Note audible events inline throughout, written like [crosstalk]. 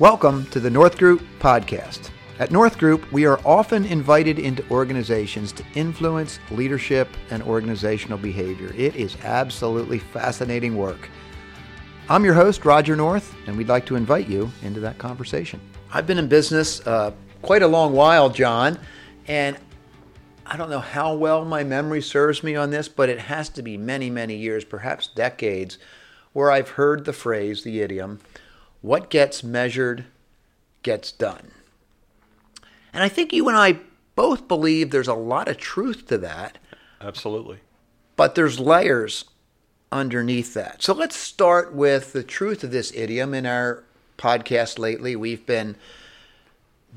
Welcome to the North Group podcast. At North Group, we are often invited into organizations to influence leadership and organizational behavior. It is absolutely fascinating work. I'm your host, Roger North, and we'd like to invite you into that conversation. I've been in business uh, quite a long while, John, and I don't know how well my memory serves me on this, but it has to be many, many years, perhaps decades, where I've heard the phrase, the idiom, what gets measured gets done. And I think you and I both believe there's a lot of truth to that. Absolutely. But there's layers underneath that. So let's start with the truth of this idiom. In our podcast lately, we've been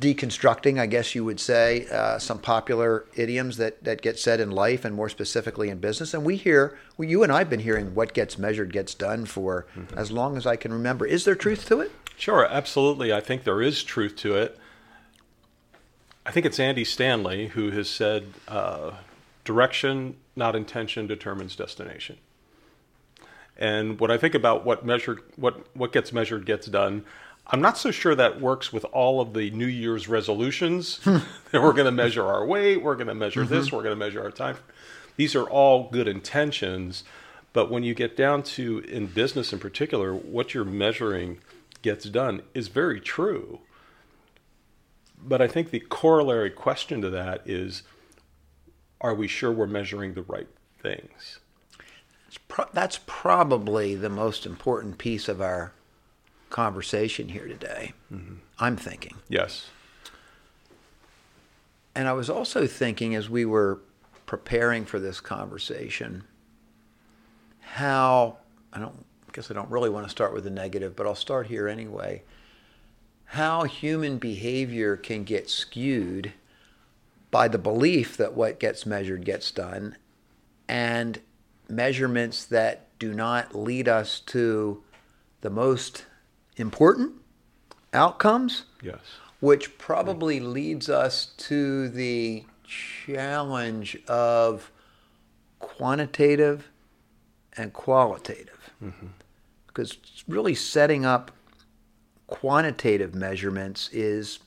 deconstructing, I guess you would say, uh, some popular idioms that, that get said in life and more specifically in business. And we hear, well, you and I have been hearing what gets measured gets done for mm-hmm. as long as I can remember. Is there truth to it? Sure, absolutely. I think there is truth to it. I think it's Andy Stanley who has said uh, direction, not intention, determines destination. And what I think about what measured, what what gets measured gets done. I'm not so sure that works with all of the New Year's resolutions [laughs] that we're going to measure our weight, we're going to measure mm-hmm. this, we're going to measure our time. These are all good intentions, but when you get down to in business in particular, what you're measuring gets done is very true. But I think the corollary question to that is are we sure we're measuring the right things? That's probably the most important piece of our conversation here today. Mm-hmm. I'm thinking. Yes. And I was also thinking as we were preparing for this conversation how I don't I guess I don't really want to start with the negative, but I'll start here anyway. How human behavior can get skewed by the belief that what gets measured gets done and measurements that do not lead us to the most important outcomes. Yes. Which probably leads us to the challenge of quantitative and qualitative. Mm-hmm. Because really setting up quantitative measurements is,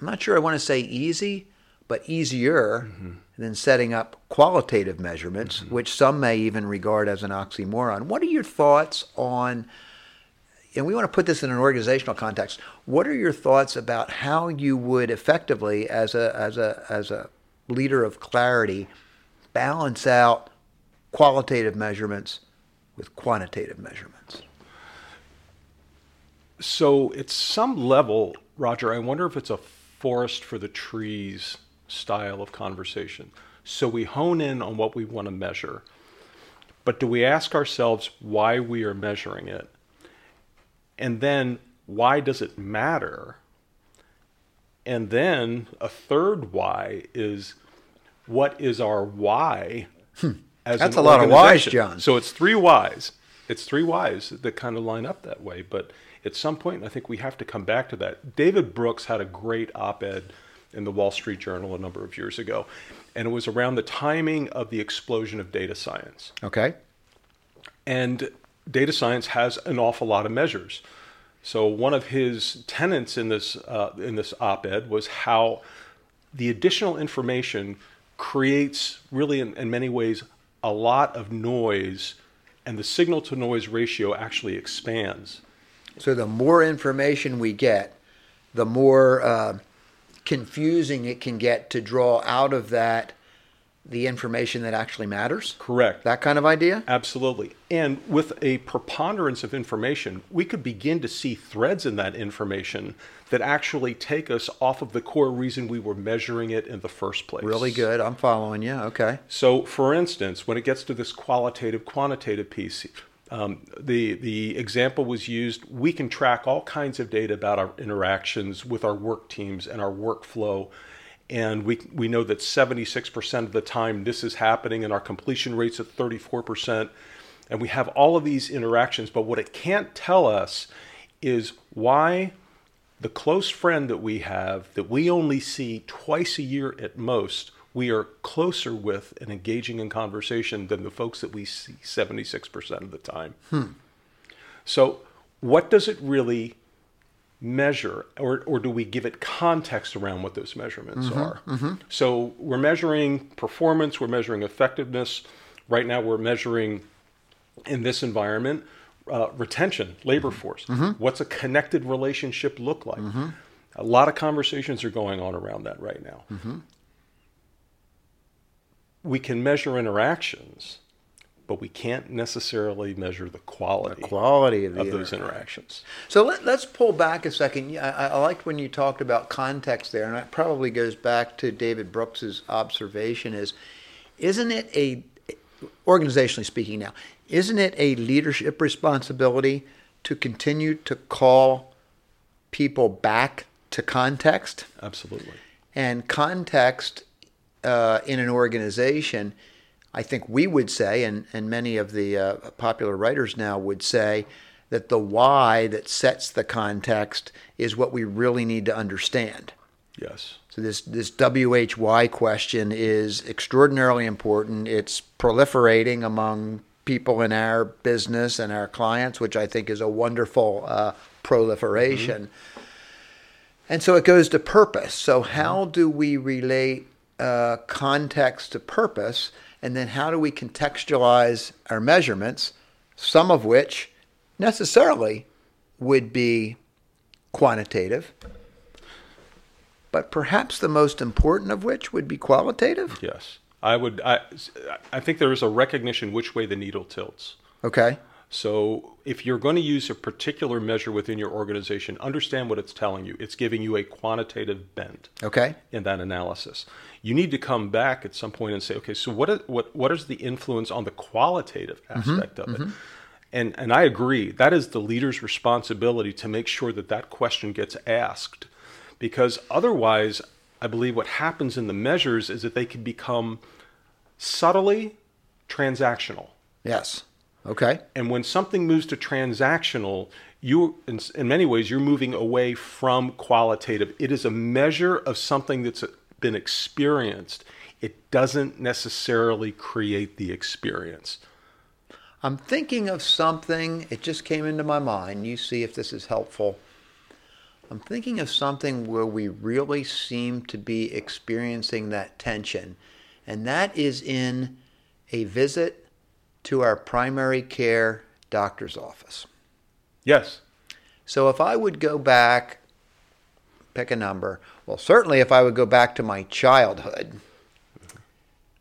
I'm not sure I want to say easy, but easier mm-hmm. than setting up qualitative measurements, mm-hmm. which some may even regard as an oxymoron. What are your thoughts on and we want to put this in an organizational context. What are your thoughts about how you would effectively, as a as a as a leader of clarity, balance out qualitative measurements with quantitative measurements? So, at some level, Roger, I wonder if it's a forest for the trees style of conversation. So we hone in on what we want to measure. But do we ask ourselves why we are measuring it? And then why does it matter? And then a third why is what is our why hmm. That's a lot of whys, John. So it's three whys. It's three whys that kind of line up that way. But at some point, I think we have to come back to that. David Brooks had a great op ed in the Wall Street Journal a number of years ago. And it was around the timing of the explosion of data science. Okay. And data science has an awful lot of measures. So one of his tenets in this uh, in this op-ed was how the additional information creates really in, in many ways a lot of noise and the signal to noise ratio actually expands. So the more information we get, the more uh, confusing it can get to draw out of that the information that actually matters? Correct. That kind of idea? Absolutely. And with a preponderance of information, we could begin to see threads in that information that actually take us off of the core reason we were measuring it in the first place. Really good. I'm following you. Okay. So, for instance, when it gets to this qualitative quantitative piece, um, the the example was used. We can track all kinds of data about our interactions with our work teams and our workflow and we, we know that 76% of the time this is happening and our completion rate's at 34% and we have all of these interactions but what it can't tell us is why the close friend that we have that we only see twice a year at most we are closer with and engaging in conversation than the folks that we see 76% of the time hmm. so what does it really measure or, or do we give it context around what those measurements mm-hmm, are? Mm-hmm. So we're measuring performance, we're measuring effectiveness. Right now, we're measuring in this environment uh, retention, labor mm-hmm. force. What's a connected relationship look like? A lot of conversations are going on around that right now. We can measure interactions, but we can't necessarily measure the quality, Quality of the of those interactions. So let, let's pull back a second. I, I liked when you talked about context there, and that probably goes back to David Brooks's observation: is isn't it a organizationally speaking now, isn't it a leadership responsibility to continue to call people back to context? Absolutely. And context uh, in an organization, I think we would say, and, and many of the uh, popular writers now would say, that the why that sets the context is what we really need to understand. Yes. So this this WHY question is extraordinarily important. It's proliferating among people in our business and our clients, which I think is a wonderful uh, proliferation. And so it goes to purpose. So how do we relate uh, context to purpose, and then how do we contextualize our measurements? Some of which necessarily would be quantitative, but perhaps the most important of which would be qualitative. Yes. I would. I, I think there is a recognition which way the needle tilts. Okay. So if you're going to use a particular measure within your organization, understand what it's telling you. It's giving you a quantitative bent Okay. in that analysis. You need to come back at some point and say, okay, so what is, what what is the influence on the qualitative mm-hmm. aspect of it? Mm-hmm. And and I agree that is the leader's responsibility to make sure that that question gets asked, because otherwise, I believe what happens in the measures is that they can become subtly transactional. Yes. Okay. And when something moves to transactional, you, in, in many ways, you're moving away from qualitative. It is a measure of something that's been experienced. It doesn't necessarily create the experience. I'm thinking of something, it just came into my mind. You see if this is helpful. I'm thinking of something where we really seem to be experiencing that tension, and that is in a visit to our primary care doctor's office. Yes. So if I would go back, pick a number, well, certainly if I would go back to my childhood,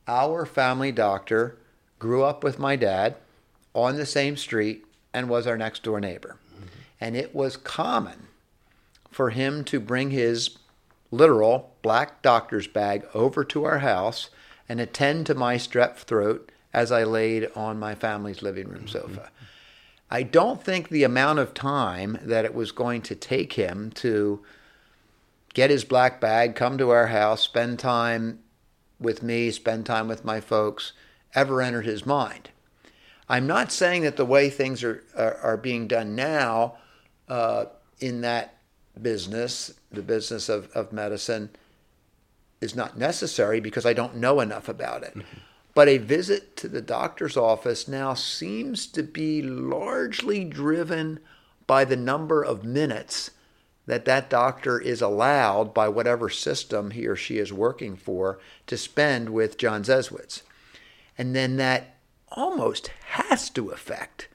our family doctor grew up with my dad on the same street and was our next door neighbor. And it was common for him to bring his literal black doctor's bag over to our house and attend to my strep throat as I laid on my family's living room sofa. I don't think the amount of time that it was going to take him to get his black bag, come to our house, spend time with me, spend time with my folks, ever entered his mind. I'm not saying that the way things are, are, are being done now uh, in that business, the business of, of medicine, is not necessary because I don't know enough about it. But a visit to the doctor's office now seems to be largely driven by the number of minutes that that doctor is allowed by whatever system he or she is working for to spend with John Zeswitz. And then that almost has to affect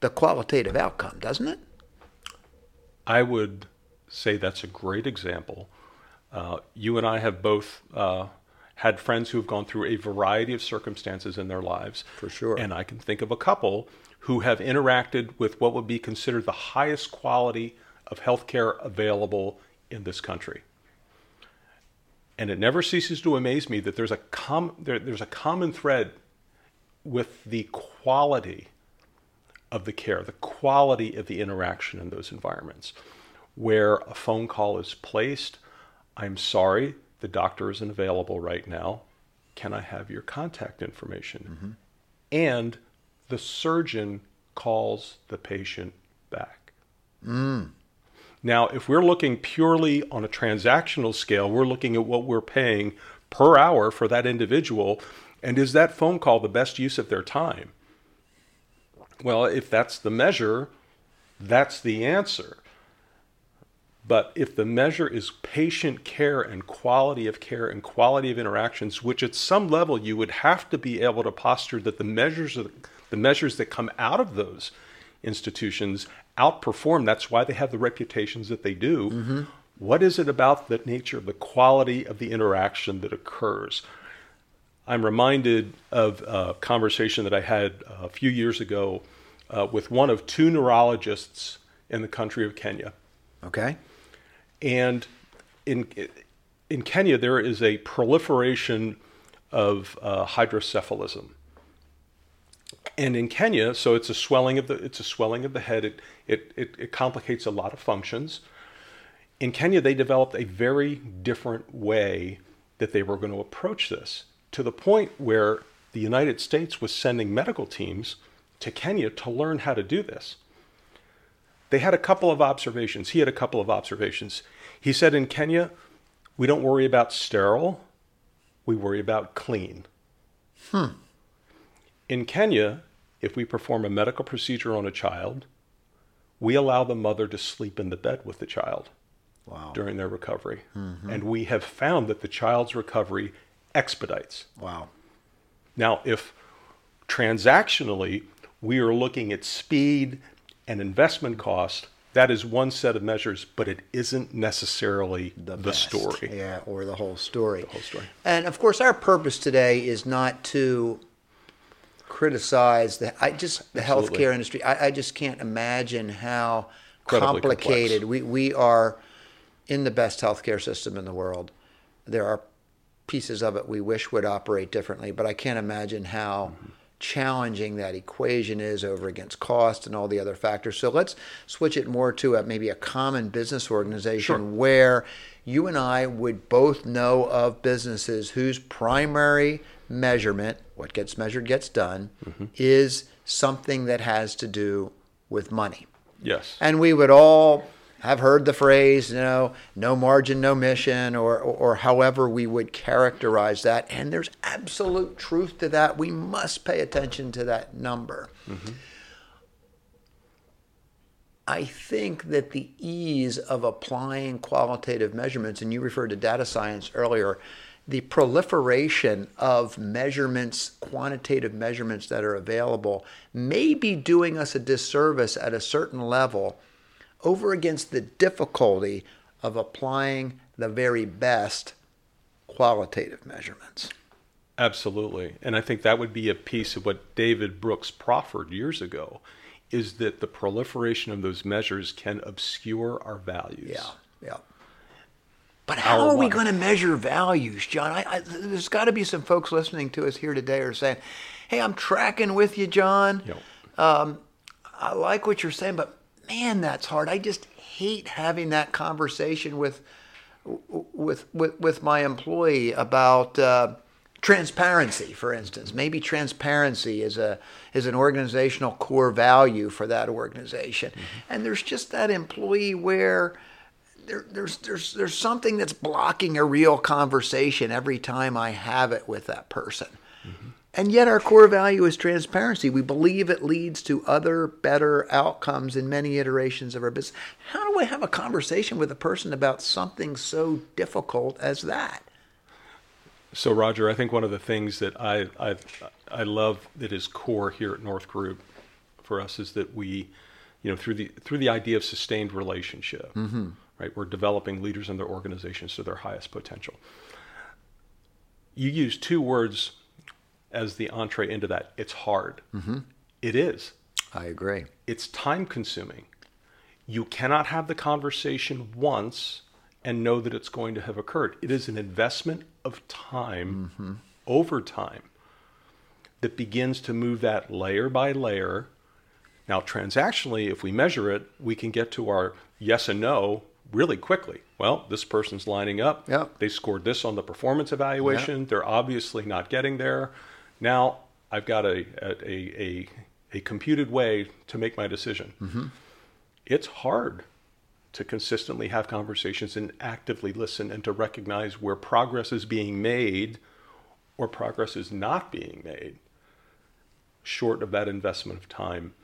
the qualitative outcome, doesn't it? I would say that's a great example. Uh, you and I have both uh, had friends who have gone through a variety of circumstances in their lives. For sure. And I can think of a couple who have interacted with what would be considered the highest quality of healthcare available in this country. And it never ceases to amaze me that there's a com- there, there's a common thread with the quality of the care, the quality of the interaction in those environments. Where a phone call is placed, I'm sorry, the doctor isn't available right now. Can I have your contact information? Mm-hmm. And the surgeon calls the patient back. Mm. Now, if we're looking purely on a transactional scale, we're looking at what we're paying per hour for that individual. And is that phone call the best use of their time? Well, if that's the measure, that's the answer. But if the measure is patient care and quality of care and quality of interactions, which at some level you would have to be able to posture that the measures of, the measures that come out of those institutions outperform. That's why they have the reputations that they do. Mm-hmm. What is it about the nature of the quality of the interaction that occurs? I'm reminded of a conversation that I had a few years ago uh, with one of two neurologists in the country of Kenya. Okay. And in in Kenya, there is a proliferation of uh, hydrocephalism. And in Kenya, so it's a swelling of the it's a swelling of the head. It it it, it complicates a lot of functions. In Kenya, they developed a very different way that they were going to approach this to the point where the United States was sending medical teams to Kenya to learn how to do this. They had a couple of observations. He had a couple of observations. He said in Kenya, we don't worry about sterile, we worry about clean. Hmm. In Kenya, if we perform a medical procedure on a child, we allow the mother to sleep in the bed with the child wow. during their recovery. Mm-hmm. And we have found that the child's recovery expedites. Wow. Now, if transactionally we are looking at speed and investment cost, that is one set of measures, but it isn't necessarily the, the story. Yeah, or the whole story. The whole story. And of course, our purpose today is not to criticize the I just the Absolutely. healthcare industry. I, I, just can't imagine how Incredibly complicated complex. we we are in the best healthcare system in the world. There are pieces of it we wish would operate differently, but I can't imagine how. Mm-hmm challenging that equation is over against cost and all the other factors. So let's switch it more to a, maybe a common business organization sure. where you and I would both know of businesses whose primary measurement, what gets measured gets done, mm-hmm. is something that has to do with money. Yes. And we would all have heard the phrase, you know, no margin, no mission, or, or, however we would characterize that. And there's absolute truth to that. We must pay attention to that number. Mm-hmm. I think that the ease of applying qualitative measurements, and you referred to data science earlier, the proliferation of measurements, quantitative measurements that are available, may be doing us a disservice at a certain level over against the difficulty of applying the very best qualitative measurements. Absolutely. And I think that would be a piece of what David Brooks proffered years ago is that the proliferation of those measures can obscure our values. Yeah, yeah. But how are we going to measure values, John? I, I, there's got to be some folks listening to us here today are saying, "Hey, I'm tracking with you, John. Yep. Um, I like what you're saying, but man, that's hard. I just hate having that conversation with with with, with my employee about uh, transparency, for instance. Maybe transparency is a is an organizational core value for that organization, mm-hmm. and there's just that employee where. There, there's there's there's something that's blocking a real conversation every time I have it with that person. Mm-hmm. And yet, our core value is transparency. We believe it leads to other better outcomes in many iterations of our business. How do we have a conversation with a person about something so difficult as that? So, Roger, I think one of the things that I, I, I love that is core here at North Group for us is that we, you know, through the through the idea of sustained relationship, mm-hmm. right? We're developing leaders in their organizations to their highest potential. You use two words as the entree into that. It's hard. Mm-hmm. It is. I agree. It's time consuming. You cannot have the conversation once and know that it's going to have occurred. It is an investment of time mm-hmm. over time that begins to move that layer by layer. Now, transactionally, if we measure it, we can get to our yes and no really quickly. Well, this person's lining up. Yep. They scored this on the performance evaluation. Yep. They're obviously not getting there. Now I've got a, a, a, a computed way to make my decision. Mm-hmm. It's hard to consistently have conversations and actively listen and to recognize where progress is being made or progress is not being made short of that investment of time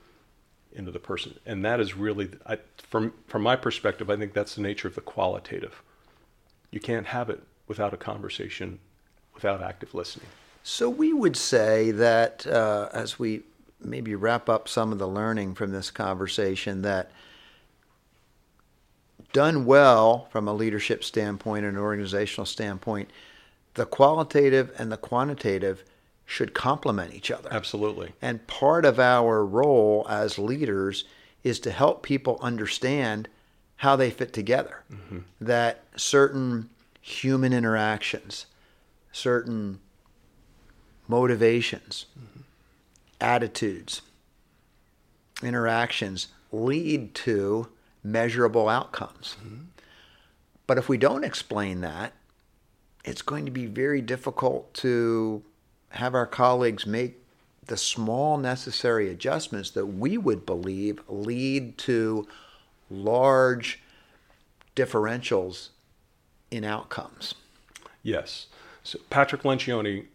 into the person. And that is really, I, from, from my perspective, I think that's the nature of the qualitative. You can't have it without a conversation, without active listening. So we would say that uh, as we maybe wrap up some of the learning from this conversation, that done well from a leadership standpoint and an organizational standpoint, the qualitative and the quantitative should complement each other. Absolutely. And part of our role as leaders is to help people understand how they fit together. Mm-hmm. That certain human interactions, certain motivations, mm-hmm. attitudes, interactions lead to measurable outcomes. Mm-hmm. But if we don't explain that, it's going to be very difficult to have our colleagues make the small necessary adjustments that we would believe lead to large differentials in outcomes. Yes. So Patrick Lencioni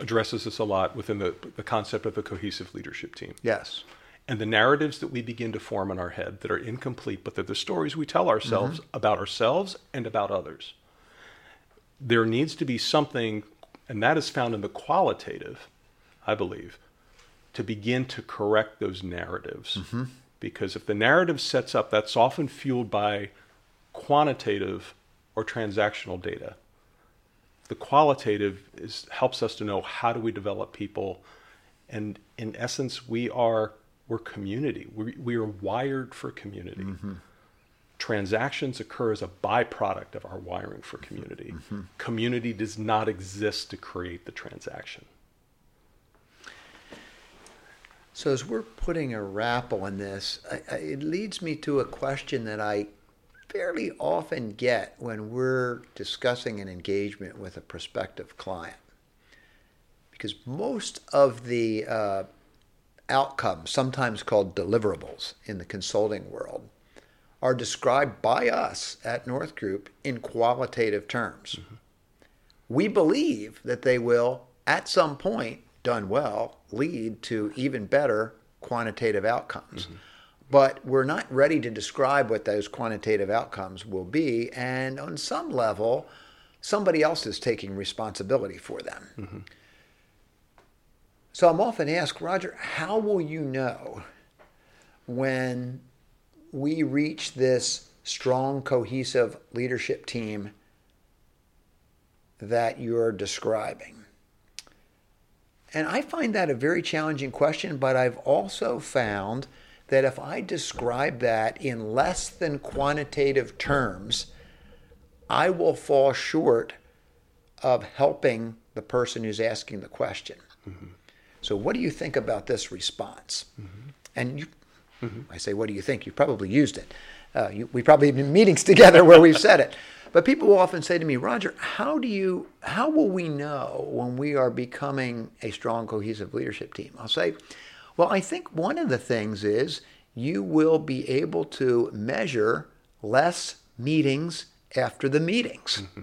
addresses this a lot within the, the concept of a cohesive leadership team. Yes. And the narratives that we begin to form in our head that are incomplete, but they're the stories we tell ourselves mm-hmm. about ourselves and about others. There needs to be something, and that is found in the qualitative, I believe, to begin to correct those narratives. Mm-hmm. Because if the narrative sets up, that's often fueled by quantitative or transactional data. The qualitative is, helps us to know how do we develop people. And in essence, we are we're community. We, we are wired for community. Mm-hmm. Transactions occur as a byproduct of our wiring for community. Mm-hmm. Community does not exist to create the transaction. So, as we're putting a wrap on this, I, I, it leads me to a question that I fairly often get when we're discussing an engagement with a prospective client. Because most of the uh, outcomes, sometimes called deliverables in the consulting world, are described by us at North Group in qualitative terms. Mm-hmm. We believe that they will, at some point, done well, lead to even better quantitative outcomes. Mm-hmm. But we're not ready to describe what those quantitative outcomes will be. And on some level, somebody else is taking responsibility for them. Mm-hmm. So I'm often asked, Roger, how will you know when we reach this strong, cohesive leadership team that you're describing? And I find that a very challenging question, but I've also found that if I describe that in less than quantitative terms, I will fall short of helping the person who's asking the question. Mm-hmm. So, what do you think about this response? Mm-hmm. And you, mm-hmm. I say, what do you think? You probably used it. Uh, you, we probably have been meetings [laughs] together where we've said it. But people will often say to me, Roger, how do you, how will we know when we are becoming a strong, cohesive leadership team? I'll say, well, I think one of the things is you will be able to measure less meetings after the meetings. Mm-hmm.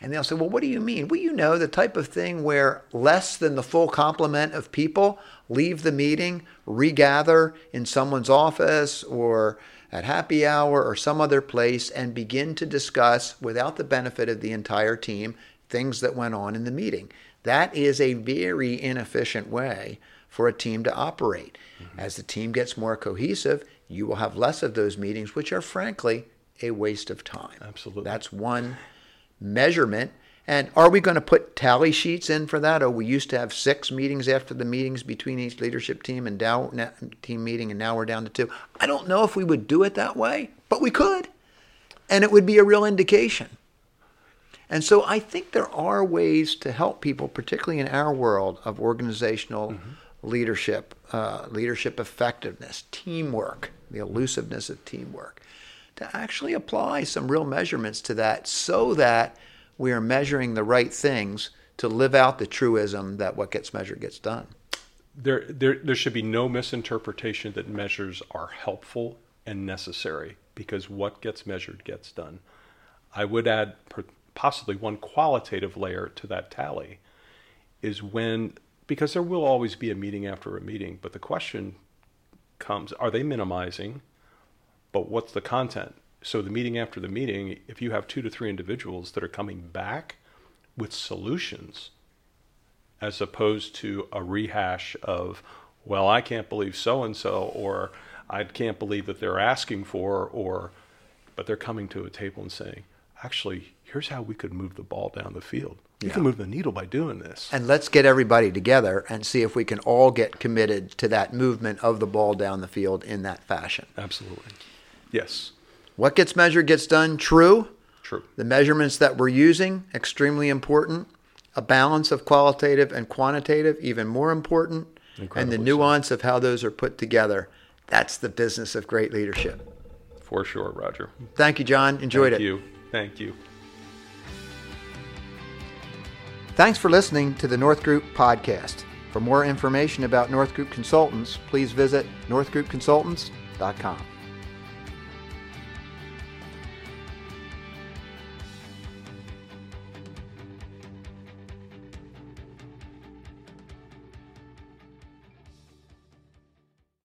And they'll say, well, what do you mean? Well, you know, the type of thing where less than the full complement of people leave the meeting, regather in someone's office or at happy hour or some other place and begin to discuss, without the benefit of the entire team, things that went on in the meeting. That is a very inefficient way for a team to operate. Mm-hmm. As the team gets more cohesive, you will have less of those meetings, which are frankly a waste of time. Absolutely. That's one measurement. And are we going to put tally sheets in for that? Oh, we used to have six meetings after the meetings between each leadership team and now team meeting, and now we're down to two. I don't know if we would do it that way, but we could, and it would be a real indication. And so I think there are ways to help people, particularly in our world of organizational mm-hmm. Leadership, uh, leadership effectiveness, teamwork, the elusiveness of teamwork to actually apply some real measurements to that so that we are measuring the right things to live out the truism that what gets measured gets done. There, there, there should be no misinterpretation that measures are helpful and necessary because what gets measured gets done. I would add possibly one qualitative layer to that tally is when, because there will always be a meeting after a meeting, but the question comes are they minimizing, but what's the content? So the meeting after the meeting, if you have two to three individuals that are coming back with solutions, as opposed to a rehash of, well, I can't believe so and so, or I can't believe that they're asking for, or, but they're coming to a table and saying, actually, here's how we could move the ball down the field. You Yeah. can move the needle by doing this. And let's get everybody together and see if we can all get committed to that movement of the ball down the field in that fashion. Absolutely. Yes. What gets measured gets done, true. True. The measurements that we're using, extremely important. A balance of qualitative and quantitative, even more important. and Incredibly the so. nuance of how those are put together. That's the business of great leadership. For sure, Roger. Thank you, John. Enjoyed Thank it. you. Thank you. Thanks for listening to the North Group podcast. For more information about North Group Consultants, please visit northgroupconsultants.com.